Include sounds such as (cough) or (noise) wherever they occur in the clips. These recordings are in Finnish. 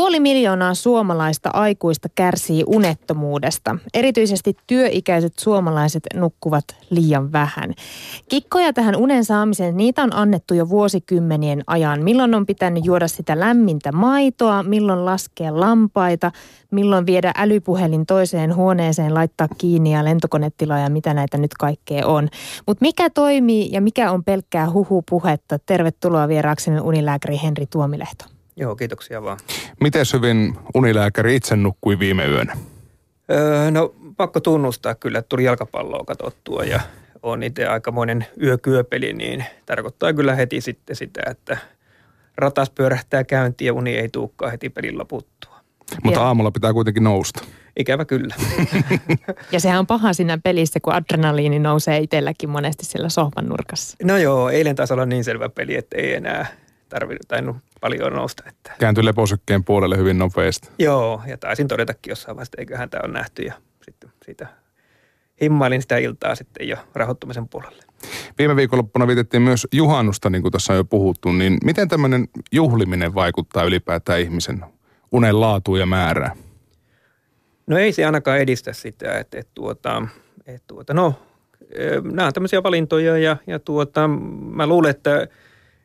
Puoli miljoonaa suomalaista aikuista kärsii unettomuudesta. Erityisesti työikäiset suomalaiset nukkuvat liian vähän. Kikkoja tähän unen saamiseen, niitä on annettu jo vuosikymmenien ajan. Milloin on pitänyt juoda sitä lämmintä maitoa, milloin laskea lampaita, milloin viedä älypuhelin toiseen huoneeseen, laittaa kiinni ja lentokonetila ja mitä näitä nyt kaikkea on. Mutta mikä toimii ja mikä on pelkkää huhupuhetta? Tervetuloa vieraaksemme unilääkäri Henri Tuomilehto. Joo, kiitoksia vaan. Miten hyvin unilääkäri itse nukkui viime yönä? Öö, no pakko tunnustaa kyllä, että tuli jalkapalloa katsottua ja on itse aikamoinen yökyöpeli, niin tarkoittaa kyllä heti sitten sitä, että ratas pyörähtää käyntiin ja uni ei tuukkaa heti pelin loputtua. Mutta aamulla pitää kuitenkin nousta. Ikävä kyllä. (laughs) ja sehän on paha siinä pelissä, kun adrenaliini nousee itselläkin monesti siellä sohvan nurkassa. No joo, eilen taisi olla niin selvä peli, että ei enää tarvinnut tainnut paljon nousta. Että. Kääntyi leposykkeen puolelle hyvin nopeasti. Joo, ja taisin todetakin jossain vaiheessa, että eiköhän tämä on nähty ja sitten siitä himmailin sitä iltaa sitten jo rahoittumisen puolelle. Viime viikonloppuna vietettiin myös juhannusta, niin kuin tässä on jo puhuttu, niin miten tämmöinen juhliminen vaikuttaa ylipäätään ihmisen unen laatuun ja määrään? No ei se ainakaan edistä sitä, että, että, tuota, että tuota, no nämä on tämmöisiä valintoja ja, ja tuota, mä luulen, että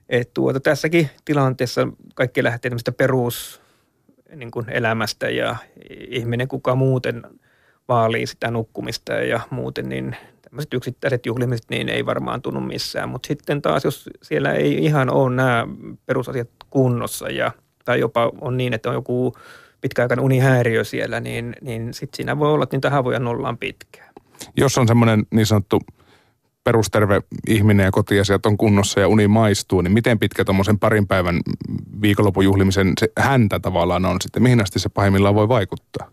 et tuota, tässäkin tilanteessa kaikki lähtee tämmöistä perus niin kuin elämästä ja ihminen kuka muuten vaalii sitä nukkumista ja muuten, niin tämmöiset yksittäiset juhlimiset niin ei varmaan tunnu missään. Mutta sitten taas, jos siellä ei ihan ole nämä perusasiat kunnossa ja, tai jopa on niin, että on joku pitkäaikainen unihäiriö siellä, niin, niin sitten siinä voi olla, että niitä havoja nollaan pitkään. Jos on semmoinen niin sanottu perusterve ihminen ja kotiasiat on kunnossa ja uni maistuu, niin miten pitkä tuommoisen parin päivän viikonlopun juhlimisen se häntä tavallaan on sitten? Mihin asti se pahimmillaan voi vaikuttaa?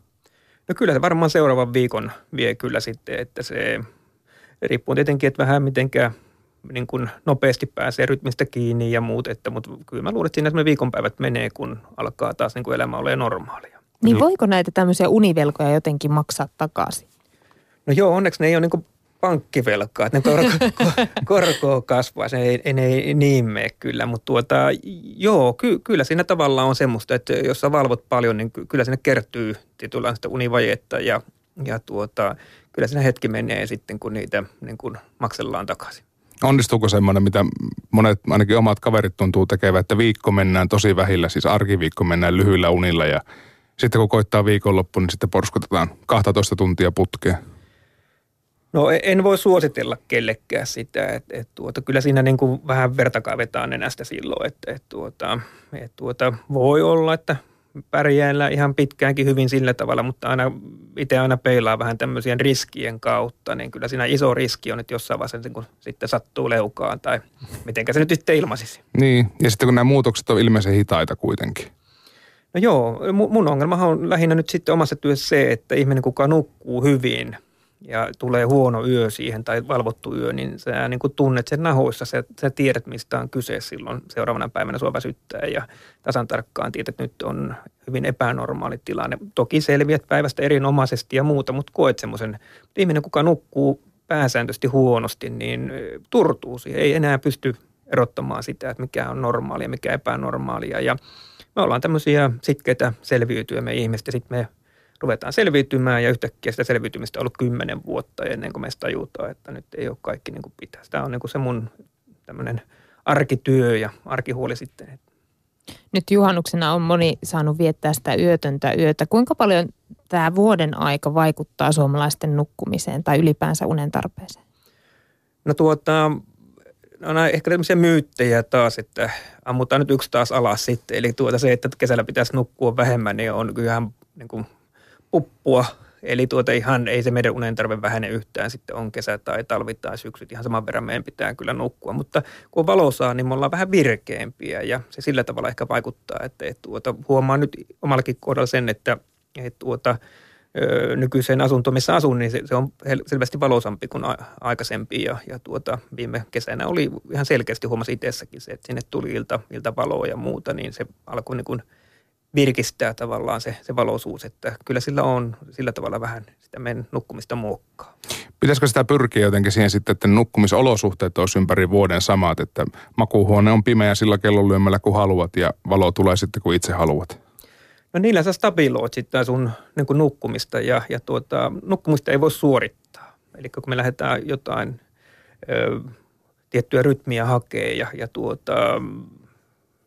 No kyllä se varmaan seuraavan viikon vie kyllä sitten, että se riippuu tietenkin, että vähän mitenkään niin kuin nopeasti pääsee rytmistä kiinni ja muut, että, mutta kyllä mä luulen, että siinä viikonpäivät menee, kun alkaa taas niin kuin elämä ole normaalia. Niin voiko näitä tämmöisiä univelkoja jotenkin maksaa takaisin? No joo, onneksi ne ei ole niin pankkivelkaa, että ne korko, (laughs) korko kasvaa, se ei, ei niin mene kyllä, mutta tuota, joo, ky, kyllä siinä tavallaan on semmoista, että jos sä valvot paljon, niin kyllä sinne kertyy tietynlaista univajetta ja, ja tuota, kyllä siinä hetki menee sitten, kun niitä niin kun maksellaan takaisin. Onnistuuko semmoinen, mitä monet, ainakin omat kaverit tuntuu tekevät, että viikko mennään tosi vähillä, siis arkiviikko mennään lyhyillä unilla ja sitten kun koittaa viikonloppu, niin sitten porskutetaan 12 tuntia putkeen? No e- en voi suositella kellekään sitä, että, että tuota, kyllä siinä niin kuin vähän verta kaivetaan nenästä silloin, että, että, tuota, että tuota, voi olla, että pärjäällä ihan pitkäänkin hyvin sillä tavalla, mutta aina itse aina peilaa vähän tämmöisien riskien kautta, niin kyllä siinä iso riski on, että jossain vaiheessa kun sitten sattuu leukaan tai mitenkä se nyt sitten ilmaisisi. Niin, ja sitten kun nämä muutokset on ilmeisen hitaita kuitenkin. No joo, mun ongelmahan on lähinnä nyt sitten omassa työssä se, että ihminen kuka nukkuu hyvin – ja tulee huono yö siihen tai valvottu yö, niin sä niin kuin tunnet sen nahoissa, sä, sä tiedät mistä on kyse silloin seuraavana päivänä. Sua väsyttää ja tasan tarkkaan tiedät, että nyt on hyvin epänormaali tilanne. Toki selviät päivästä erinomaisesti ja muuta, mutta koet semmoisen, ihminen kuka nukkuu pääsääntöisesti huonosti, niin turtuu siihen, ei enää pysty erottamaan sitä, että mikä on normaalia, mikä epänormaalia. Ja me ollaan tämmöisiä sitkeitä selviytyä me ihmiset ja sitten me ruvetaan selviytymään ja yhtäkkiä sitä selviytymistä on ollut kymmenen vuotta ennen kuin me tajutaan, että nyt ei ole kaikki niin kuin pitäisi. Tämä on niin kuin se mun tämmöinen arkityö ja arkihuoli sitten. Nyt juhannuksena on moni saanut viettää sitä yötöntä yötä. Kuinka paljon tämä vuoden aika vaikuttaa suomalaisten nukkumiseen tai ylipäänsä unen tarpeeseen? No tuota, on ehkä tämmöisiä myyttejä taas, että ammutaan nyt yksi taas alas sitten. Eli tuota se, että kesällä pitäisi nukkua vähemmän, niin on kyllähän niin kuin puppua. Eli tuota ihan ei se meidän unen tarve vähene yhtään, sitten on kesä tai talvi tai syksyt, ihan saman verran meidän pitää kyllä nukkua. Mutta kun valo saa, niin me ollaan vähän virkeämpiä ja se sillä tavalla ehkä vaikuttaa, että, että tuota, huomaan nyt omallakin kohdalla sen, että, että tuota, nykyiseen asuntoon, missä asun, niin se, se on selvästi valoisampi kuin a, aikaisempi. Ja, ja tuota, viime kesänä oli ihan selkeästi huomasi itsessäkin se, että sinne tuli ilta, ilta valoa ja muuta, niin se alkoi niin kuin – virkistää tavallaan se, se valoisuus, että kyllä sillä on sillä tavalla vähän sitä meidän nukkumista muokkaa. Pitäisikö sitä pyrkiä jotenkin siihen sitten, että nukkumisolosuhteet olisi ympäri vuoden samat, että makuuhuone on pimeä sillä kellonlyömällä kun haluat ja valo tulee sitten kun itse haluat? No niillä sä stabiloit sitten sun niin kuin nukkumista ja, ja tuota, nukkumista ei voi suorittaa. Eli kun me lähdetään jotain ö, tiettyä rytmiä hakee ja, ja tuota,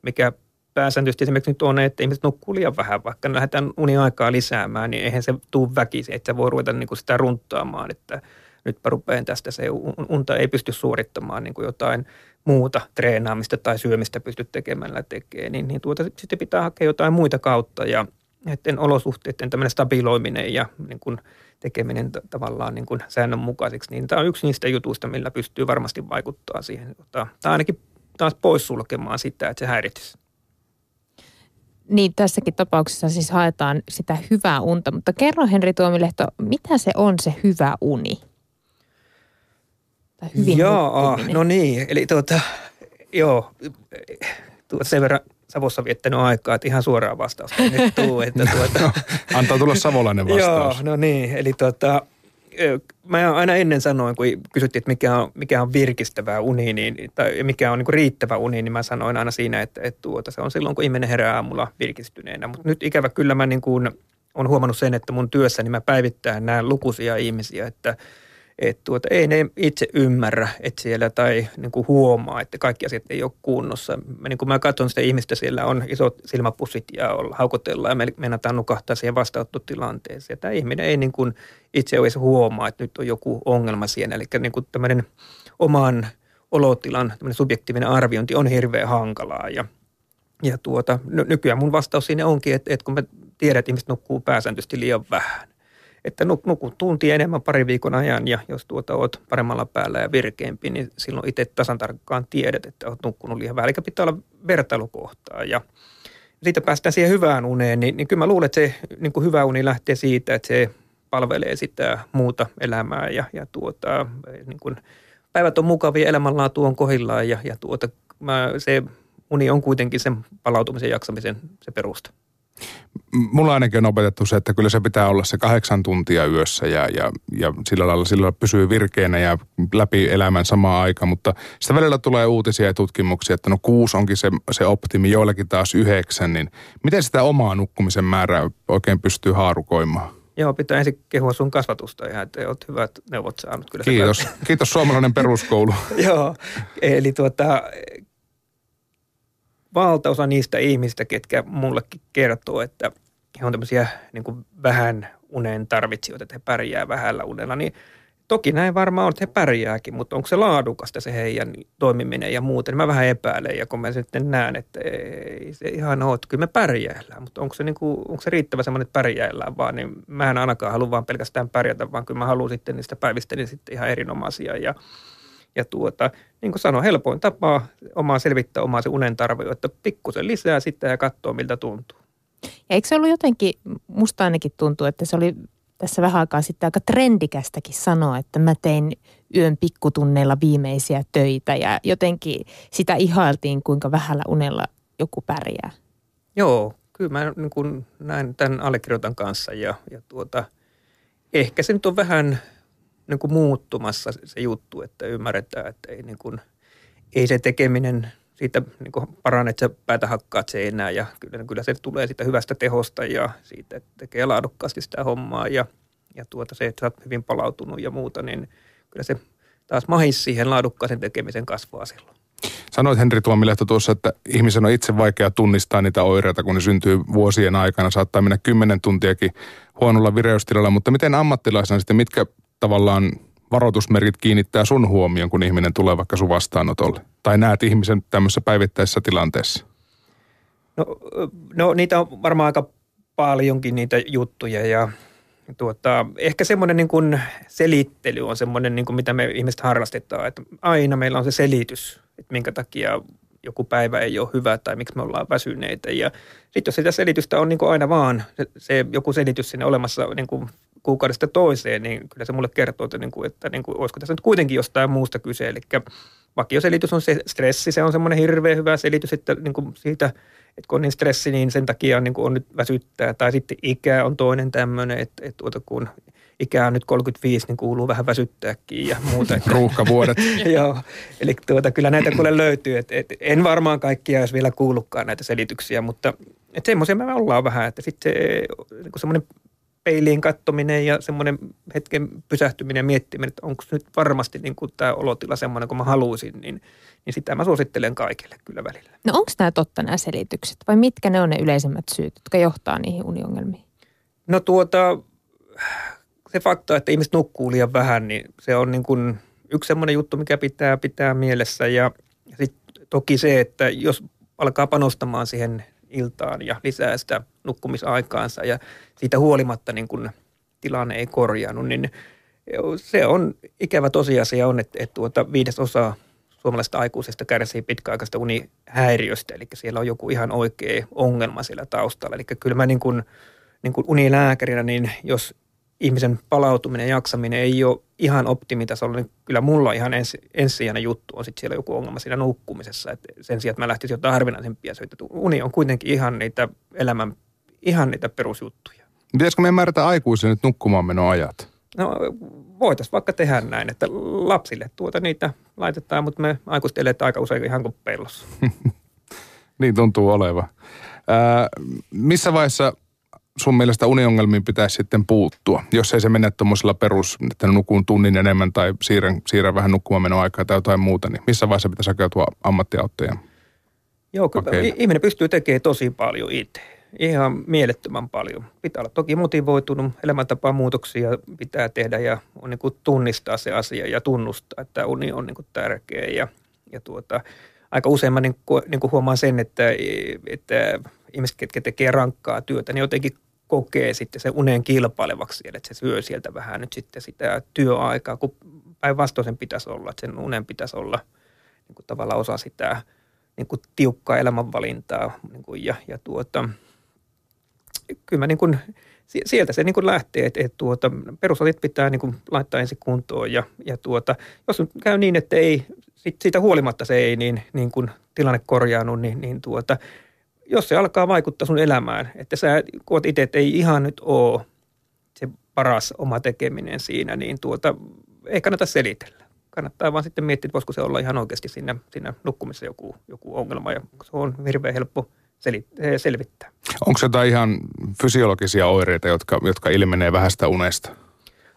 mikä pääsääntöisesti esimerkiksi nyt on, että ihmiset nukkuu liian vähän, vaikka lähdetään uniaikaa lisäämään, niin eihän se tule väkisin, että sä voi ruveta niin kuin sitä runttaamaan, että nytpä rupean tästä se unta ei pysty suorittamaan niin kuin jotain muuta treenaamista tai syömistä pysty tekemällä tekee, niin, niin tuota, sitten pitää hakea jotain muita kautta ja näiden olosuhteiden tämmöinen stabiloiminen ja niin kuin tekeminen t- tavallaan niin kuin säännönmukaisiksi, niin tämä on yksi niistä jutuista, millä pystyy varmasti vaikuttaa siihen, tai ainakin taas poissulkemaan sitä, että se häiritsisi. Niin, tässäkin tapauksessa siis haetaan sitä hyvää unta, mutta kerro Henri Tuomilehto, mitä se on se hyvä uni? Tai hyvin Joo, no niin, eli tuota, joo, tuota sen verran Savossa viettänyt aikaa, että ihan suoraan vastausta nyt tuu, että (laughs) tuota, no, Antaa tulla savolainen vastaus. Joo, no niin, eli tuota, mä aina ennen sanoin, kun kysyttiin, että mikä on, mikä on virkistävää uni, niin, tai mikä on niin riittävä uni, niin mä sanoin aina siinä, että, että tuota, se on silloin, kun ihminen herää aamulla virkistyneenä. Mutta nyt ikävä kyllä mä niin kuin, on huomannut sen, että mun työssäni mä päivittäin näen lukuisia ihmisiä, että – että tuota, ei ne itse ymmärrä, että siellä tai niin kuin huomaa, että kaikki asiat ei ole kunnossa. Mä, niin kuin mä katson sitä ihmistä, siellä on isot silmäpussit ja haukotellaan ja me meinataan nukahtaa siihen vastaanottotilanteeseen. Tämä ihminen ei niin kuin itse edes huomaa, että nyt on joku ongelma siinä. Eli niin kuin tämmöinen oman olotilan subjektiivinen arviointi on hirveän hankalaa ja ja tuota, nykyään mun vastaus siinä onkin, että, että kun me tiedät, että ihmiset nukkuu pääsääntöisesti liian vähän, että nukut tunti enemmän pari viikon ajan ja jos tuota oot paremmalla päällä ja virkeämpi, niin silloin itse tasan tarkkaan tiedät, että oot nukkunut liian vähän. Eli pitää olla vertailukohtaa ja siitä päästään siihen hyvään uneen, niin, niin kyllä mä luulen, että se niin kuin hyvä uni lähtee siitä, että se palvelee sitä muuta elämää ja, ja tuota, niin kuin päivät on mukavia, elämänlaatu on kohillaan ja, ja tuota, mä, se uni on kuitenkin sen palautumisen jaksamisen se perusta mulla ainakin on opetettu se, että kyllä se pitää olla se kahdeksan tuntia yössä ja, ja, ja sillä lailla sillä pysyy virkeänä ja läpi elämän samaan aikaan, mutta sitä välillä tulee uutisia ja tutkimuksia, että no kuusi onkin se, se optimi, joillakin taas yhdeksän, niin miten sitä omaa nukkumisen määrää oikein pystyy haarukoimaan? Joo, pitää ensin kehua sun kasvatusta ihan, että oot hyvät neuvot saanut. Kyllä Kiitos. Kiitos suomalainen peruskoulu. (laughs) Joo, eli tuota, valtaosa niistä ihmistä, ketkä mullekin kertoo, että he on tämmöisiä niin kuin vähän unen tarvitsijoita, että he pärjää vähällä unella, niin toki näin varmaan on, että he pärjääkin, mutta onko se laadukasta se heidän toimiminen ja muuten, niin mä vähän epäilen ja kun mä sitten näen, että ei se ihan ole, että kyllä me pärjäillään, mutta onko se, niin kuin, onko se riittävä semmoinen, että pärjäillään vaan, niin mä en ainakaan halua vaan pelkästään pärjätä, vaan kyllä mä haluan sitten niistä päivistä niin sitten ihan erinomaisia ja ja tuota, niin kuin sanoin, helpoin tapa omaa selvittää omaa se unen tarve, että pikkusen lisää sitä ja katsoo miltä tuntuu. Ja eikö se ollut jotenkin, musta ainakin tuntuu, että se oli tässä vähän aikaa sitten aika trendikästäkin sanoa, että mä tein yön pikkutunneilla viimeisiä töitä ja jotenkin sitä ihailtiin, kuinka vähällä unella joku pärjää. Joo, kyllä mä niin kuin näin tämän allekirjoitan kanssa ja, ja tuota, ehkä se nyt on vähän niin kuin muuttumassa se juttu, että ymmärretään, että ei, niin kuin, ei se tekeminen siitä niin kuin parane, että sä päätä hakkaat seinää ja kyllä, kyllä se tulee siitä hyvästä tehosta ja siitä, että tekee laadukkaasti sitä hommaa ja, ja tuota se, että sä oot hyvin palautunut ja muuta, niin kyllä se taas mahis siihen laadukkaisen tekemisen kasvaa silloin. Sanoit Henri Tuomilehto tuossa, että ihmisen on itse vaikea tunnistaa niitä oireita, kun ne syntyy vuosien aikana. Saattaa mennä kymmenen tuntiakin huonolla vireystilalla, mutta miten ammattilaisena sitten, mitkä tavallaan varoitusmerkit kiinnittää sun huomioon, kun ihminen tulee vaikka sun vastaanotolle? Tai näet ihmisen tämmöisessä päivittäisessä tilanteessa? No, no niitä on varmaan aika paljonkin niitä juttuja ja tuota, ehkä semmoinen niin kuin selittely on semmoinen, niin kuin mitä me ihmiset harrastetaan, että aina meillä on se selitys, että minkä takia joku päivä ei ole hyvä tai miksi me ollaan väsyneitä. Ja sitten jos sitä selitystä on niin kuin aina vaan se, se joku selitys sinne olemassa niin kuin kuukaudesta toiseen, niin kyllä se mulle kertoo, että, niin kuin, että niin kuin, olisiko tässä nyt kuitenkin jostain muusta kyse. Eli vakioselitys on se stressi, se on semmoinen hirveän hyvä selitys että niin kuin siitä, että kun on niin stressi, niin sen takia niin kuin on nyt väsyttää. Tai sitten ikä on toinen tämmöinen, että, että tuota, kun ikää on nyt 35, niin kuuluu vähän väsyttääkin ja muuta. (laughs) Ruuhkavuodet. (laughs) Joo, eli tuota, kyllä näitä kuule löytyy. Et, et, en varmaan kaikkia jos vielä kuullutkaan näitä selityksiä, mutta semmoisia me ollaan vähän, että sitten se, niin semmoinen peiliin kattominen ja semmoinen hetken pysähtyminen ja miettiminen, että onko nyt varmasti niin kuin tämä olotila semmoinen kuin mä haluaisin, niin, niin sitä mä suosittelen kaikille kyllä välillä. No onko nämä totta nämä selitykset vai mitkä ne on ne yleisimmät syyt, jotka johtaa niihin uniongelmiin? No tuota, se fakta, että ihmiset nukkuu liian vähän, niin se on niin kuin yksi semmoinen juttu, mikä pitää pitää mielessä ja sitten toki se, että jos alkaa panostamaan siihen iltaan ja lisää sitä nukkumisaikaansa ja siitä huolimatta niin kun tilanne ei korjaannut, niin se on ikävä tosiasia on, että, että tuota viides osa suomalaisista aikuisista kärsii pitkäaikaista unihäiriöstä, eli siellä on joku ihan oikea ongelma siellä taustalla. Eli kyllä mä niin kuin, niin kuin unilääkärinä, niin jos ihmisen palautuminen ja jaksaminen ei ole ihan optimitasolla, niin kyllä mulla ihan ensi, ensisijainen juttu on sitten siellä joku ongelma siinä nukkumisessa. Et sen sijaan, että mä lähtisin jotain harvinaisempia syitä. Uni on kuitenkin ihan niitä elämän, ihan niitä perusjuttuja. Pitäisikö me määrätä aikuisille nyt nukkumaan menoajat? No voitaisiin vaikka tehdä näin, että lapsille tuota niitä laitetaan, mutta me aikuiset eletään aika usein ihan kuin pellossa. (laughs) niin tuntuu oleva. Ää, missä vaiheessa sun mielestä uniongelmiin pitäisi sitten puuttua, jos ei se mene tuommoisella perus, että nukun tunnin enemmän tai siirrän, siirrän vähän nukkumaan aikaa tai jotain muuta, niin missä vaiheessa pitäisi hakeutua ammattiauttajan? Joo, kyllä okay. ihminen pystyy tekemään tosi paljon itse. Ihan mielettömän paljon. Pitää olla toki motivoitunut, elämäntapaa muutoksia pitää tehdä ja on niin kuin tunnistaa se asia ja tunnustaa, että uni on niin kuin tärkeä. Ja, ja tuota, aika usein mä niin kuin, niin kuin huomaan sen, että, että ihmiset, ketkä tekee rankkaa työtä, niin jotenkin kokee sitten se unen kilpailevaksi että se syö sieltä vähän nyt sitten sitä työaikaa, kun päinvastoin sen pitäisi olla, että sen unen pitäisi olla niin kuin tavallaan osa sitä niin kuin tiukkaa elämänvalintaa niin kuin ja, ja tuota, kyllä mä niin kuin, sieltä se niin kuin lähtee, että, että tuota, perusasiat pitää niin kuin laittaa ensin kuntoon ja, ja tuota, jos käy niin, että ei, siitä huolimatta se ei niin, niin kuin tilanne korjaannu, niin, niin tuota, jos se alkaa vaikuttaa sun elämään, että sä koet itse, että ei ihan nyt ole se paras oma tekeminen siinä, niin tuota, ei kannata selitellä. Kannattaa vaan sitten miettiä, että voisiko se olla ihan oikeasti siinä, siinä nukkumisessa joku, joku ongelma ja se on hirveän helppo eh, selvittää. Onko se jotain ihan fysiologisia oireita, jotka, jotka ilmenee vähästä unesta?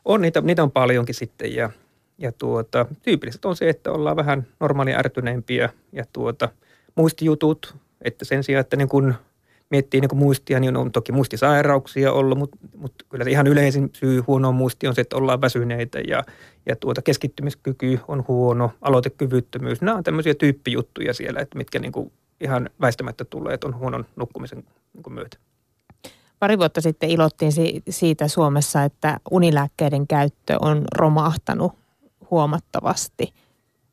On, niitä, niitä on paljonkin sitten ja, ja tuota, tyypilliset on se, että ollaan vähän normaalia ärtyneempiä ja tuota, muistijutut, että sen sijaan, että niin kun miettii niin kun muistia, niin on toki muistisairauksia ollut, mutta, mutta kyllä se ihan yleisin syy huonoon muisti on se, että ollaan väsyneitä ja, ja tuota keskittymiskyky on huono, aloitekyvyttömyys. Nämä on tämmöisiä tyyppijuttuja siellä, että mitkä niin ihan väistämättä tulee, että on huonon nukkumisen niin myötä. Pari vuotta sitten ilottiin siitä Suomessa, että unilääkkeiden käyttö on romahtanut huomattavasti.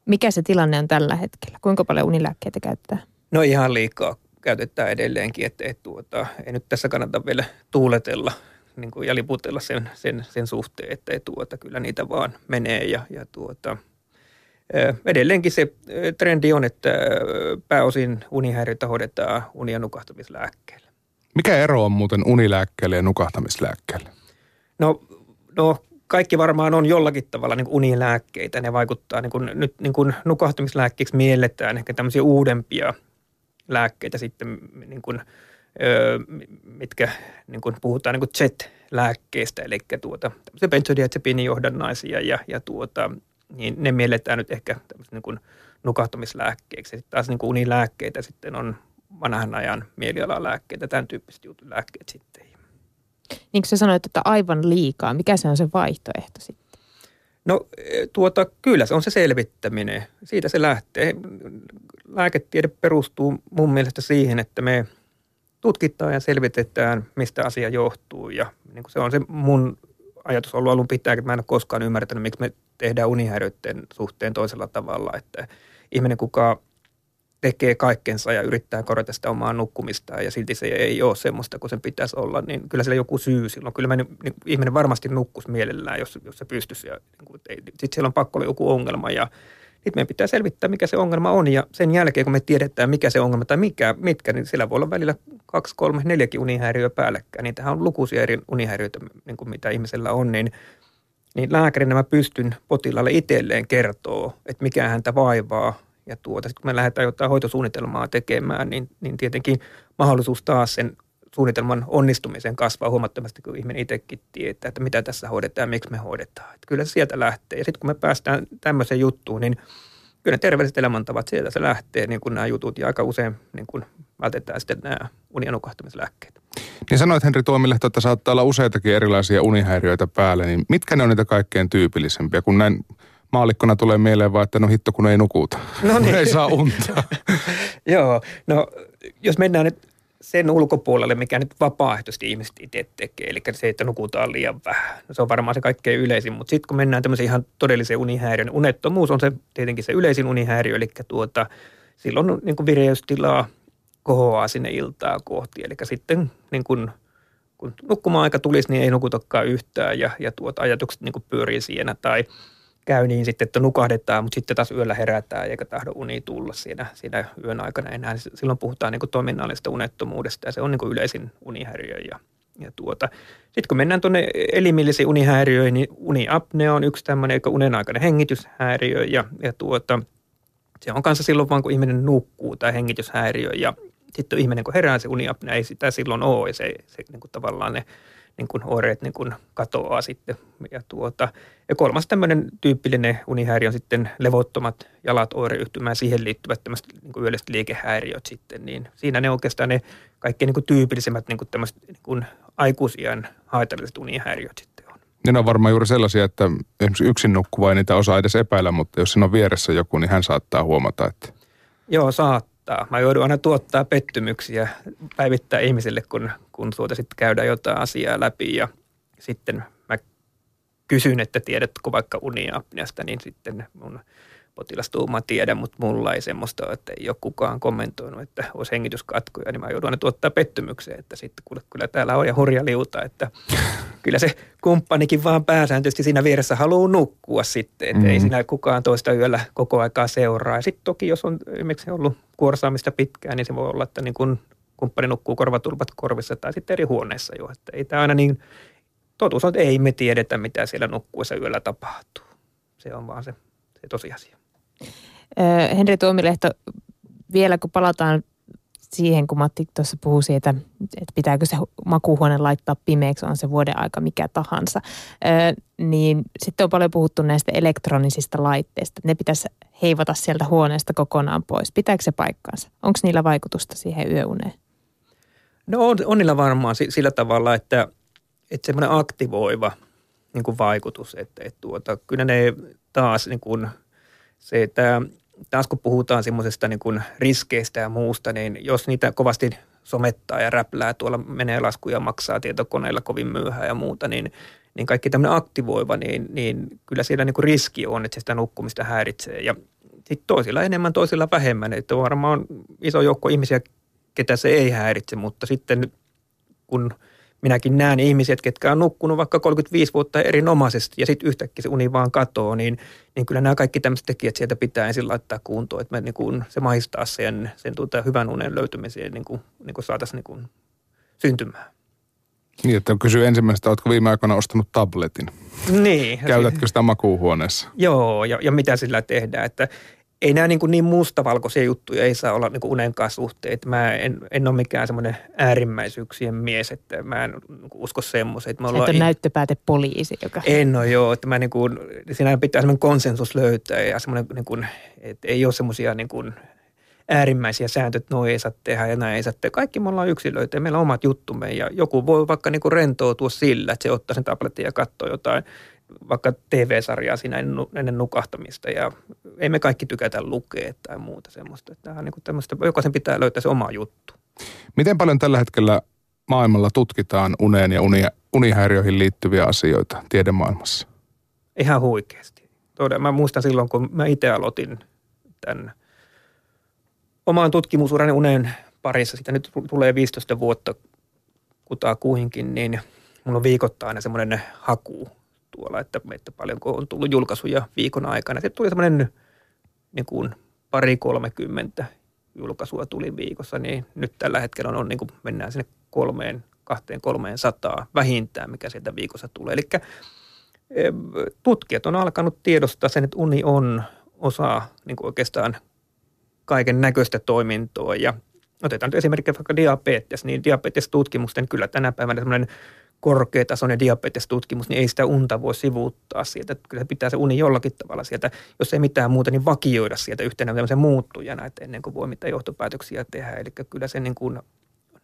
Mikä se tilanne on tällä hetkellä? Kuinka paljon unilääkkeitä käyttää? No ihan liikaa käytetään edelleenkin, että et, tuota, ei nyt tässä kannata vielä tuuletella niin kuin, ja liputella sen, sen, sen suhteen, että et, tuota, kyllä niitä vaan menee ja, ja tuota, edelleenkin se trendi on, että pääosin unihäiriöitä hoidetaan uni- ja nukahtamislääkkeellä. Mikä ero on muuten unilääkkeelle ja nukahtamislääkkeelle? No, no kaikki varmaan on jollakin tavalla niin unilääkkeitä. Ne vaikuttaa, niin kuin, nyt niin kuin nukahtamislääkkeeksi mielletään ehkä tämmöisiä uudempia lääkkeitä sitten, niin kuin, mitkä niin kuin puhutaan niin kuin Z-lääkkeistä, eli tuota, benzodiazepiinijohdannaisia ja, ja tuota, niin ne mielletään nyt ehkä niin kuin nukahtamislääkkeeksi. Sitten taas niin kuin unilääkkeitä sitten on vanhan ajan mielialalääkkeitä, tämän tyyppiset jutut lääkkeet sitten. Niin kuin sä sanoit, että aivan liikaa, mikä se on se vaihtoehto sitten? No tuota, kyllä se on se selvittäminen. Siitä se lähtee. Lääketiede perustuu mun mielestä siihen, että me tutkitaan ja selvitetään, mistä asia johtuu. Ja niin kuin se on se mun ajatus ollut alun pitää, että mä en ole koskaan ymmärtänyt, miksi me tehdään unihäiriöiden suhteen toisella tavalla. Että ihminen, kuka tekee kaikkensa ja yrittää korjata sitä omaa nukkumistaan ja silti se ei ole semmoista kuin sen pitäisi olla, niin kyllä sillä joku syy silloin. Kyllä mä, niin, ihminen varmasti nukkus mielellään, jos, jos se pystyisi. Niin sitten siellä on pakko olla joku ongelma ja Sitten meidän pitää selvittää, mikä se ongelma on ja sen jälkeen, kun me tiedetään, mikä se ongelma tai mikä, mitkä, niin siellä voi olla välillä kaksi, kolme, neljäkin unihäiriöä päällekkäin. Niitähän on lukuisia eri unihäiriöitä, niin kuin mitä ihmisellä on, niin, niin lääkärinä mä pystyn potilaalle itselleen kertoo, että mikä häntä vaivaa. Ja tuota, sitten kun me lähdetään jotain hoitosuunnitelmaa tekemään, niin, niin tietenkin mahdollisuus taas sen suunnitelman onnistumisen kasvaa huomattavasti, kun ihminen itsekin tietää, että mitä tässä hoidetaan ja miksi me hoidetaan. Että kyllä se sieltä lähtee. Ja sitten kun me päästään tämmöiseen juttuun, niin kyllä ne terveelliset elämäntavat sieltä se lähtee, niin kuin nämä jutut, ja aika usein niin kuin vältetään sitten nämä uni- ja nukahtamislääkkeet. Niin sanoit Henri Tuomilehto, että saattaa olla useitakin erilaisia unihäiriöitä päälle, niin mitkä ne on niitä kaikkein tyypillisempiä, kun näin maalikkona tulee mieleen vaan, että no hitto kun ei nukuta, no niin. (laughs) ei saa unta. (laughs) Joo, no jos mennään nyt sen ulkopuolelle, mikä nyt vapaaehtoisesti ihmiset itse tekee, eli se, että nukutaan liian vähän. No, se on varmaan se kaikkein yleisin, mutta sitten kun mennään tämmöiseen ihan todelliseen unihäiriöön, unettomuus on se tietenkin se yleisin unihäiriö, eli tuota, silloin niin kuin vireystilaa kohoaa sinne iltaa kohti, eli sitten niin kuin, kun nukkuma-aika tulisi, niin ei nukutakaan yhtään ja, ja tuota, ajatukset niin kuin pyörii siinä tai – käy niin sitten, että nukahdetaan, mutta sitten taas yöllä herätään eikä tahdo uni tulla siinä, siinä yön aikana enää. Silloin puhutaan niin kuin toiminnallisesta unettomuudesta ja se on niin kuin yleisin unihäiriö. Ja, ja tuota. Sitten kun mennään tuonne elimillisiin unihäiriöihin, niin uniapnea on yksi tämmöinen unenaikainen hengityshäiriö ja, ja tuota, se on kanssa silloin vaan, kun ihminen nukkuu tai hengityshäiriö ja sitten ihminen kun herää se uniapnea, ei sitä silloin ole ja se, se niin kuin tavallaan ne niin kuin oireet niin kuin katoaa sitten. Ja, tuota, ja kolmas tämmöinen tyypillinen unihäiriö on sitten levottomat jalat oireyhtymään, siihen liittyvät tämmöiset niin kuin yölliset liikehäiriöt sitten. Niin siinä ne oikeastaan ne kaikkein niin kuin tyypillisimmät niin kuin tämmöiset niin kuin aikuisiän haitalliset unihäiriöt sitten on. Ne on varmaan juuri sellaisia, että esimerkiksi yksin nukkuva ei niitä osaa edes epäillä, mutta jos siinä on vieressä joku, niin hän saattaa huomata, että... Joo, saattaa tuottaa. Mä joudun aina tuottaa pettymyksiä päivittää ihmisille, kun, kun tuota sitten käydään jotain asiaa läpi ja sitten mä kysyn, että tiedätkö vaikka uniapneasta, niin sitten mun potilastuuma tiedä, mutta mulla ei semmoista, että ei ole kukaan kommentoinut, että olisi hengityskatkoja, niin mä joudun aina tuottaa pettymykseen, että sitten kuule, kyllä täällä on ja hurja liuta, että (laughs) kyllä se kumppanikin vaan pääsääntöisesti siinä vieressä haluaa nukkua sitten, että mm. ei siinä kukaan toista yöllä koko aikaa seuraa. Ja sitten toki, jos on esimerkiksi ollut kuorsaamista pitkään, niin se voi olla, että niin kun kumppani nukkuu korvatulpat korvissa tai sitten eri huoneessa jo, että ei tämä aina niin, totuus on, että ei me tiedetä, mitä siellä nukkuessa yöllä tapahtuu. Se on vaan se, se tosiasia. Henri Tuomilehto, vielä kun palataan siihen, kun Matti tuossa puhui siitä, että pitääkö se makuuhuone laittaa pimeäksi, on se vuoden aika mikä tahansa, niin sitten on paljon puhuttu näistä elektronisista laitteista. Ne pitäisi heivata sieltä huoneesta kokonaan pois. Pitääkö se paikkaansa? Onko niillä vaikutusta siihen yöuneen? No on, on niillä varmaan sillä tavalla, että, että semmoinen aktivoiva niin kuin vaikutus, että, että tuota, kyllä ne taas niin kuin – se, että taas kun puhutaan semmoisesta niin riskeistä ja muusta, niin jos niitä kovasti somettaa ja räplää, tuolla menee laskuja, maksaa tietokoneilla kovin myöhään ja muuta, niin, niin kaikki tämmöinen aktivoiva, niin, niin kyllä siellä niin kuin riski on, että se sitä nukkumista häiritsee. Ja sitten toisilla enemmän, toisilla vähemmän. Että varmaan iso joukko ihmisiä, ketä se ei häiritse, mutta sitten kun – minäkin näen ihmiset, ketkä on nukkunut vaikka 35 vuotta erinomaisesti ja sitten yhtäkkiä se uni vaan katoo, niin, niin kyllä nämä kaikki tämmöiset tekijät sieltä pitää ensin laittaa kuntoon, että me niin kuin, se maistaa sen, sen tuota, hyvän unen löytymiseen niin kuin, niin kuin saataisiin niin kuin syntymään. Niin, että kysyy ensimmäistä, oletko viime aikoina ostanut tabletin? Niin. Käytätkö sitä makuuhuoneessa? Joo, ja, ja mitä sillä tehdään, että ei nämä niin, kuin niin mustavalkoisia juttuja, ei saa olla niin kuin unen kanssa suhteet. Mä en, en ole mikään semmoinen äärimmäisyyksien mies, että mä en niin kuin usko semmoisen. Että me ollaan... Et näyttöpääte poliisi, joka... En ole joo, että mä niin kuin, siinä pitää semmoinen konsensus löytää ja semmoinen, niin kuin, että ei ole semmoisia niin kuin äärimmäisiä sääntöjä, että noin ei saa tehdä ja näin ei saa tehdä. Kaikki me ollaan yksilöitä ja meillä on omat juttumme ja joku voi vaikka niin kuin rentoutua sillä, että se ottaa sen tabletin ja katsoo jotain vaikka TV-sarjaa siinä ennen nukahtamista ja ei me kaikki tykätä lukea tai muuta semmoista. Tämä on niin tämmöistä, jokaisen pitää löytää se oma juttu. Miten paljon tällä hetkellä maailmalla tutkitaan uneen ja uni, unihäiriöihin liittyviä asioita tiedemaailmassa? Ihan huikeasti. Todella, mä muistan silloin, kun mä itse aloitin tämän omaan tutkimusurani unen parissa, sitä nyt tulee 15 vuotta kutaa kuhinkin, niin mulla on viikoittain semmoinen haku tuolla, että, että paljonko on tullut julkaisuja viikon aikana. Sitten tuli semmoinen niin kuin pari kolmekymmentä julkaisua tuli viikossa, niin nyt tällä hetkellä on, on niin kuin mennään sinne kolmeen, kahteen, kolmeen sataa vähintään, mikä sieltä viikossa tulee. Eli tutkijat on alkanut tiedostaa sen, että uni on osa niin kuin oikeastaan kaiken näköistä toimintoa. Ja otetaan nyt esimerkiksi vaikka diabetes, niin diabetestutkimusten kyllä tänä päivänä semmoinen korkeatasoinen diabetestutkimus, niin ei sitä unta voi sivuuttaa sieltä. Kyllä se pitää se uni jollakin tavalla sieltä, jos ei mitään muuta, niin vakioida sieltä yhtenä tämmöisen muuttujana, että ennen kuin voi mitään johtopäätöksiä tehdä. Eli kyllä se niin kuin,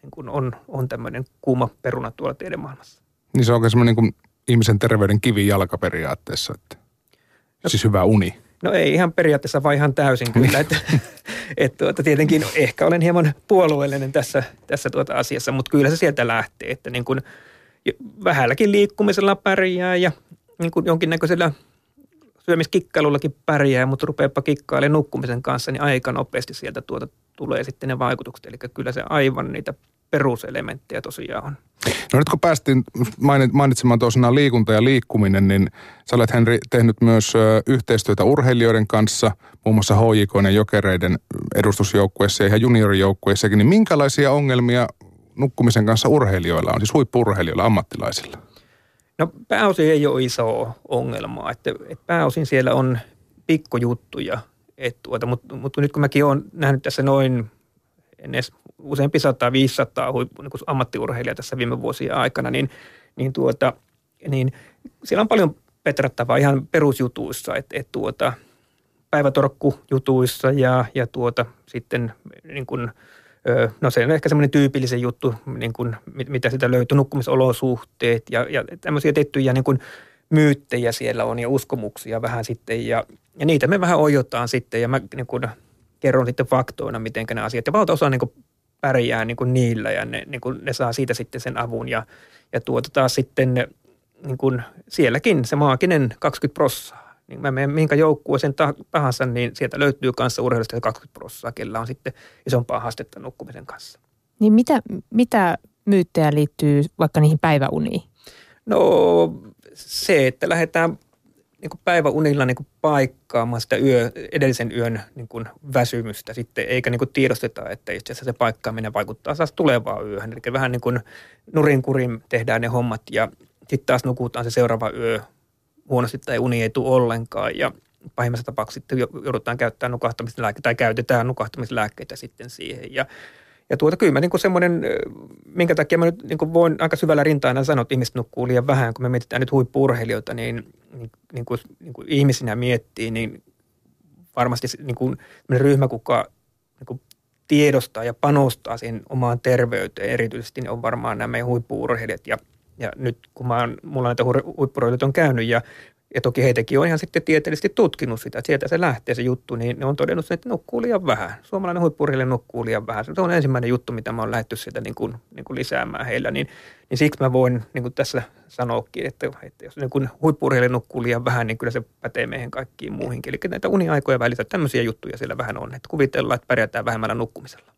niin kuin on, on tämmöinen kuuma peruna tuolla tiedemaailmassa. Niin se on oikein semmoinen niin kuin ihmisen terveyden kivi jalkaperiaatteessa, että no, siis hyvä uni. No ei ihan periaatteessa, vaan ihan täysin kyllä. että, et tuota, tietenkin ehkä olen hieman puolueellinen tässä, tässä tuota asiassa, mutta kyllä se sieltä lähtee, että niin kuin vähälläkin liikkumisella pärjää ja niin kuin jonkinnäköisellä syömiskikkailullakin pärjää, mutta rupeapa kikkailemaan nukkumisen kanssa, niin aika nopeasti sieltä tuota tulee sitten ne vaikutukset. Eli kyllä se aivan niitä peruselementtejä tosiaan on. No nyt kun päästiin mainitsemaan tuossa liikunta ja liikkuminen, niin sä olet Henri tehnyt myös yhteistyötä urheilijoiden kanssa, muun muassa HJK ja Jokereiden edustusjoukkueessa ja ihan juniorijoukkueissakin, niin minkälaisia ongelmia nukkumisen kanssa urheilijoilla on, siis huippurheilijoilla, ammattilaisilla? No pääosin ei ole iso ongelma, että, että pääosin siellä on pikkujuttuja, tuota, mutta, mutta nyt kun mäkin olen nähnyt tässä noin en edes useampi 100, 500 huippu, niin ammattiurheilijaa tässä viime vuosien aikana, niin, niin, tuota, niin siellä on paljon petrattavaa ihan perusjutuissa, että et tuota, päivätorkkujutuissa ja, ja tuota, sitten niin kuin, no se on ehkä semmoinen tyypillisen juttu, niin kuin, mitä sitä löytyy, nukkumisolosuhteet ja, ja tämmöisiä tiettyjä niin kuin myyttejä siellä on ja uskomuksia vähän sitten ja, ja niitä me vähän ojotaan sitten ja mä niin kuin, kerron sitten faktoina, miten ne asiat. Ja valtaosa niin kuin pärjää niin kuin niillä ja ne, niin kuin ne saa siitä sitten sen avun. Ja, ja taas sitten niin kuin sielläkin se maaginen 20 prossaa. Niin mä menen minkä joukkueeseen tahansa, niin sieltä löytyy kanssa urheilusta 20 prossaa, kellä on sitten isompaa haastetta nukkumisen kanssa. Niin mitä, mitä myyttejä liittyy vaikka niihin päiväuniin? No se, että lähdetään niin kuin päiväunilla niin kuin paikkaamaan sitä yö, edellisen yön niin kuin väsymystä sitten, eikä niin kuin tiedosteta, että itse asiassa se paikkaaminen vaikuttaa taas tulevaan yöhön. Eli vähän niin kuin nurinkurin tehdään ne hommat ja sitten taas nukutaan se seuraava yö huonosti tai uni ei tule ollenkaan ja pahimmassa tapauksessa sitten joudutaan käyttämään nukahtamislääkkeitä tai käytetään nukahtamislääkkeitä sitten siihen ja ja tuota, kyllä mä niin kuin semmoinen, minkä takia mä nyt niin kuin voin aika syvällä rintaina sanoa, että ihmiset nukkuu liian vähän, kun me mietitään nyt huippuurheilijoita, niin, niin, niin, kuin, niin kuin ihmisinä miettii, niin varmasti niin kuin ryhmä, kuka niin kuin tiedostaa ja panostaa siihen omaan terveyteen erityisesti, niin on varmaan nämä meidän huippuurheilijat. Ja, ja nyt kun mä oon, mulla näitä huippuurheilijoita on käynyt ja ja toki heitäkin on ihan sitten tieteellisesti tutkinut sitä, että sieltä se lähtee se juttu, niin ne on todennut, että nukkuu liian vähän. Suomalainen huippurille nukkuu liian vähän. Se on ensimmäinen juttu, mitä mä oon lähdetty sieltä niin kuin, niin kuin lisäämään heillä. Niin, niin siksi mä voin niin kuin tässä sanoakin, että, että jos niin huippurille nukkuu liian vähän, niin kyllä se pätee meihin kaikkiin muihinkin. Eli näitä uniaikoja välillä tämmöisiä juttuja siellä vähän on. Että kuvitellaan, että pärjätään vähemmällä nukkumisella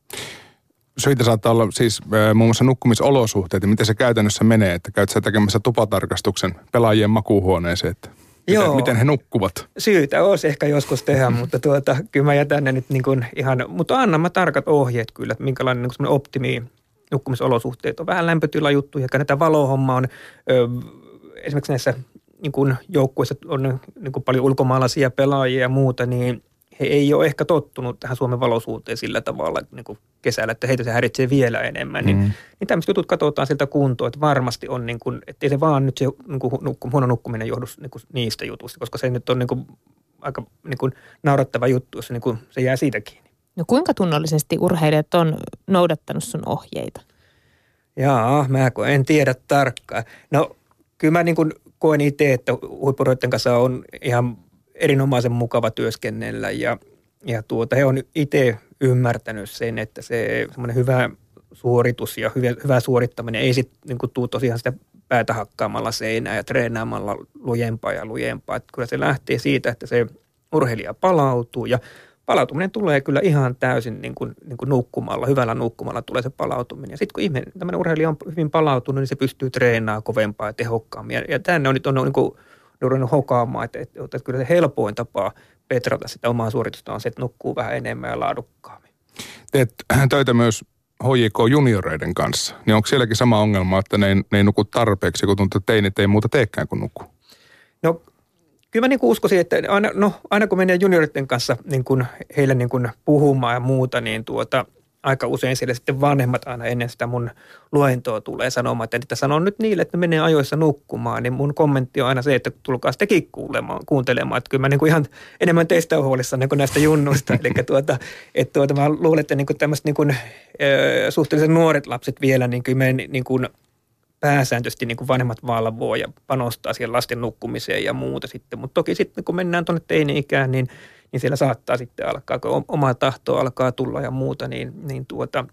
syitä saattaa olla siis muun muassa nukkumisolosuhteet ja miten se käytännössä menee, että käyt sä tekemässä tupatarkastuksen pelaajien makuuhuoneeseen, että Miten, Joo. miten he nukkuvat? Syytä olisi ehkä joskus tehdä, (laughs) mutta tuota, kyllä mä jätän ne nyt niin kuin ihan, mutta annan mä tarkat ohjeet kyllä, että minkälainen niin optimi nukkumisolosuhteet on. Vähän lämpötilajuttuja, näitä valohomma on ö, esimerkiksi näissä niin kuin joukkueissa on niin kuin paljon ulkomaalaisia pelaajia ja muuta, niin he ei ole ehkä tottunut tähän Suomen valosuuteen sillä tavalla niin kuin kesällä, että heitä se häiritsee vielä enemmän. Niin, mm. niin, niin tämmöiset jutut katsotaan siltä kuntoon, että varmasti on, niin kuin, että ei se vaan nyt se niin kuin, nukku, huono nukkuminen johdu niin kuin niistä jutuista, koska se nyt on niin kuin, aika niin kuin naurattava juttu, jos se, niin kuin, se jää siitä kiinni. No kuinka tunnollisesti urheilijat on noudattanut sun ohjeita? Jaa, mä en tiedä tarkkaan. No kyllä mä niin kuin koen itse, että huippuroiden kanssa on ihan erinomaisen mukava työskennellä ja, ja tuota, he on itse ymmärtänyt sen, että se semmoinen hyvä suoritus ja hyvä, hyvä suorittaminen ei sitten niin tule tosiaan sitä päätä hakkaamalla seinää ja treenaamalla lujempaa ja lujempaa. Että kyllä se lähtee siitä, että se urheilija palautuu ja palautuminen tulee kyllä ihan täysin niin kuin, niin kuin nukkumalla, hyvällä nukkumalla tulee se palautuminen. Ja sitten kun ihminen, tämmöinen urheilija on hyvin palautunut, niin se pystyy treenaamaan kovempaa ja tehokkaammin. Ja, ja tänne on nyt on, on niin kuin ruvennut hokaamaan, että, että, että kyllä se helpoin tapa petrata sitä omaa suoritusta on se, että nukkuu vähän enemmän ja laadukkaammin. Teet töitä myös HJK-junioreiden kanssa, niin onko sielläkin sama ongelma, että ne ei, ne ei nuku tarpeeksi, kun tuntuu, että teinit ei muuta teekään kuin nuku? No kyllä mä niin uskoisin, että aina, no, aina kun menee junioritten kanssa niin kun heille niin kun puhumaan ja muuta, niin tuota, aika usein siellä sitten vanhemmat aina ennen sitä mun luentoa tulee sanomaan, että, että sanon nyt niille, että menee ajoissa nukkumaan, niin mun kommentti on aina se, että tulkaa sitäkin kuulemaan, kuuntelemaan, että kyllä mä niin kuin ihan enemmän teistä on huolissaan niin kuin näistä junnuista, (laughs) eli tuota, että tuota, mä luulen, että niin tämmöiset niin suhteellisen nuoret lapset vielä, niin kyllä me niin kuin pääsääntöisesti niin kuin vanhemmat valvoo ja panostaa siihen lasten nukkumiseen ja muuta sitten. Mutta toki sitten kun mennään tuonne teini-ikään, niin, niin siellä saattaa sitten alkaa, kun oma tahto alkaa tulla ja muuta, niin, niin tuota,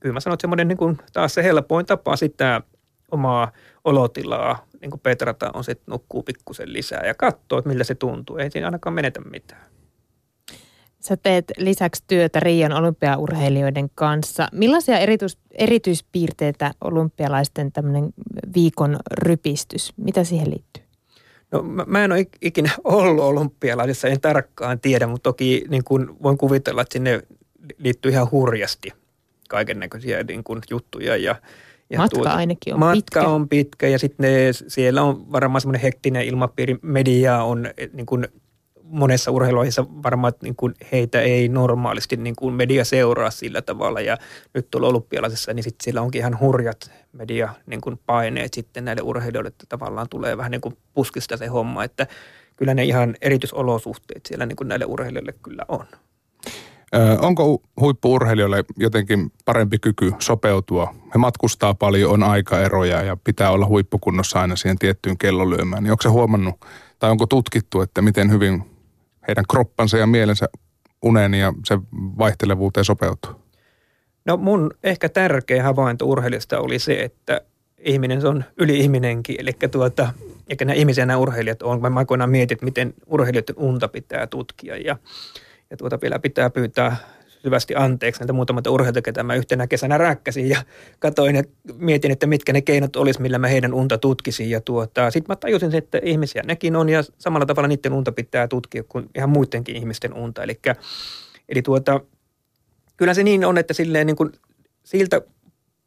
kyllä mä sanon, että semmoinen niin taas se helpoin tapa sitä omaa olotilaa niin kuin petrata on se, että nukkuu pikkusen lisää ja katsoo, että millä se tuntuu. Ei siinä ainakaan menetä mitään. Sä teet lisäksi työtä Riian olympiaurheilijoiden kanssa. Millaisia erityis, erityispiirteitä olympialaisten tämmöinen viikon rypistys, mitä siihen liittyy? No mä, mä en ole ikinä ollut olympialaisissa, en tarkkaan tiedä, mutta toki niin kun voin kuvitella, että sinne liittyy ihan hurjasti kaiken näköisiä niin kun juttuja ja ja matka tuota, ainakin on matka pitkä. on pitkä ja sitten siellä on varmaan semmoinen hektinen ilmapiiri. Media on niin kuin monessa urheiluissa varmaan niin kuin heitä ei normaalisti niin kuin media seuraa sillä tavalla. Ja nyt tuolla olympialaisessa, niin sitten siellä onkin ihan hurjat media niin kuin paineet sitten näille urheilijoille, että tavallaan tulee vähän niin kuin puskista se homma, että kyllä ne ihan erityisolosuhteet siellä niin kuin näille urheilijoille kyllä on. Ö, onko huippuurheilijoille jotenkin parempi kyky sopeutua? He matkustaa paljon, on aikaeroja ja pitää olla huippukunnossa aina siihen tiettyyn kellolyömään. Niin onko se huomannut tai onko tutkittu, että miten hyvin heidän kroppansa ja mielensä uneen ja se vaihtelevuuteen sopeutuu? No mun ehkä tärkeä havainto urheilijasta oli se, että ihminen on yli-ihminenkin. Eli tuota, eikä nämä ihmisiä nämä urheilijat on. Mä aikoinaan mietin, että miten urheilijoiden unta pitää tutkia ja, ja tuota vielä pitää pyytää syvästi anteeksi näitä muutamalta urheilijoita, ketä mä yhtenä kesänä räkkäsin ja katoin ja mietin, että mitkä ne keinot olisi, millä mä heidän unta tutkisin. Ja tuota, sitten mä tajusin, että ihmisiä nekin on ja samalla tavalla niiden unta pitää tutkia kuin ihan muidenkin ihmisten unta. Eli, eli tuota, kyllä se niin on, että silleen niin kuin siltä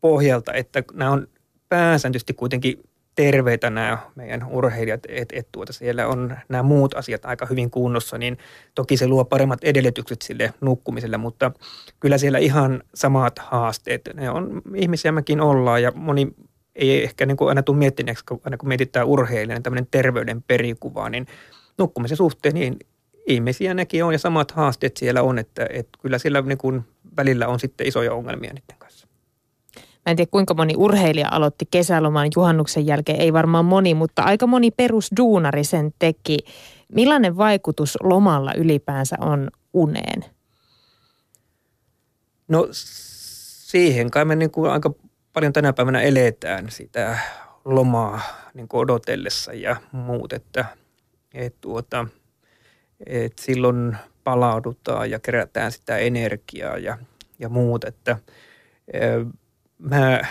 pohjalta, että nämä on pääsääntöisesti kuitenkin terveitä nämä meidän urheilijat, että et tuota siellä on nämä muut asiat aika hyvin kunnossa, niin toki se luo paremmat edellytykset sille nukkumiselle, mutta kyllä siellä ihan samat haasteet, ne on ihmisiä mekin ollaan ja moni ei ehkä niin kuin aina tule miettineeksi, kun aina kun mietitään urheilijan niin tämmöinen terveyden perikuva, niin nukkumisen suhteen niin ihmisiä nekin on ja samat haasteet siellä on, että, että kyllä siellä niin kuin välillä on sitten isoja ongelmia niiden. Mä en tiedä kuinka moni urheilija aloitti kesäloman juhannuksen jälkeen, ei varmaan moni, mutta aika moni perusduunari sen teki. Millainen vaikutus lomalla ylipäänsä on uneen? No siihen kai me niin kuin aika paljon tänä päivänä eletään sitä lomaa niin kuin odotellessa ja muut, että et tuota, et silloin palaudutaan ja kerätään sitä energiaa ja, ja muut, että mä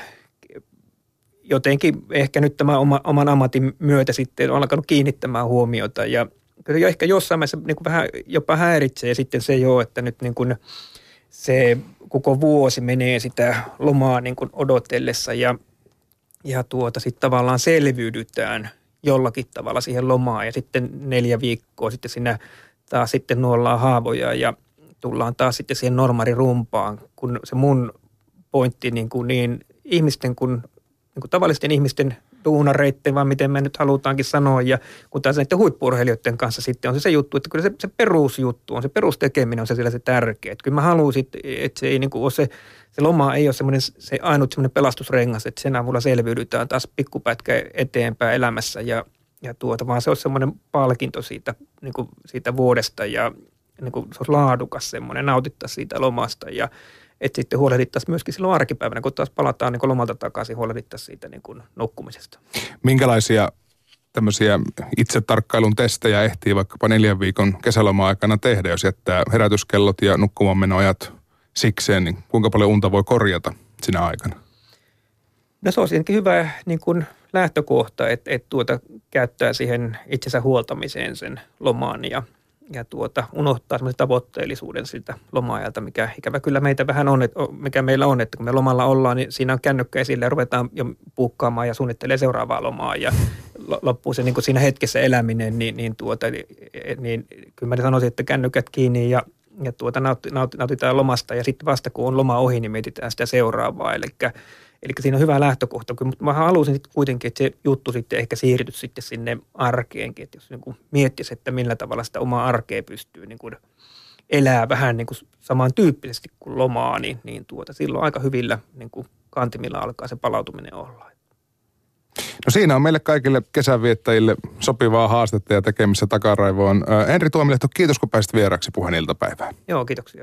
jotenkin ehkä nyt tämä oma, oman ammatin myötä sitten on alkanut kiinnittämään huomiota ja kyllä ehkä jossain mielessä niin kuin vähän jopa häiritsee sitten se jo, että nyt niin kuin se koko vuosi menee sitä lomaa niin kuin odotellessa ja, ja tuota sitten tavallaan selviydytään jollakin tavalla siihen lomaan ja sitten neljä viikkoa sitten sinä taas sitten nuollaan haavoja ja tullaan taas sitten siihen rumpaan, kun se mun pointti niin, kuin niin ihmisten kuin, niin kuin tavallisten ihmisten duunareitten, vai miten me nyt halutaankin sanoa. Ja kun taas näiden huippurheilijoiden kanssa sitten on se, se juttu, että kyllä se, se perusjuttu on, se perustekeminen on se siellä se tärkeä. Että kyllä mä haluan sitten, että se ei niin kuin ole se, se loma ei ole semmoinen, se ainut semmoinen pelastusrengas, että sen avulla selviydytään taas pikkupätkä eteenpäin elämässä ja, ja tuota, vaan se on semmoinen palkinto siitä, niin kuin siitä vuodesta ja niin kuin se olisi laadukas semmoinen, nautittaisiin siitä lomasta ja että sitten huolehdittaisiin myöskin silloin arkipäivänä, kun taas palataan niin lomalta takaisin, huolehdittaisiin siitä niin kuin nukkumisesta. Minkälaisia tämmöisiä itsetarkkailun testejä ehtii vaikkapa neljän viikon kesäloma-aikana tehdä, jos jättää herätyskellot ja nukkumaanmenoajat sikseen, niin kuinka paljon unta voi korjata sinä aikana? No se on tietenkin hyvä niin kuin lähtökohta, että, että tuota, käyttää siihen itsensä huoltamiseen sen lomaan ja, ja tuota, unohtaa semmoisen tavoitteellisuuden siltä loma-ajalta, mikä ikävä kyllä meitä vähän on, että, mikä meillä on, että kun me lomalla ollaan, niin siinä on kännykkä esille ja ruvetaan jo puukkaamaan ja suunnittelee seuraavaa lomaa ja loppuu se niin kuin siinä hetkessä eläminen, niin, niin, tuota, niin, niin kyllä mä sanoisin, että kännykät kiinni ja, ja tuota, nautitaan lomasta ja sitten vasta kun on loma ohi, niin mietitään sitä seuraavaa. Eli Eli siinä on hyvä lähtökohta, mutta mä haluaisin sitten kuitenkin, että se juttu sitten ehkä siirtyisi sitten sinne arkeenkin, että jos niin miettisi, että millä tavalla sitä omaa arkea pystyy niin kuin elää vähän niin kuin samantyyppisesti kuin lomaa, niin, niin tuota, silloin aika hyvillä niin kuin kantimilla alkaa se palautuminen olla. No siinä on meille kaikille kesänviettäjille sopivaa haastetta ja tekemistä takaraivoon. Henri Tuomilehto, kiitos kun pääsit vieraksi puheen iltapäivään. Joo, kiitoksia.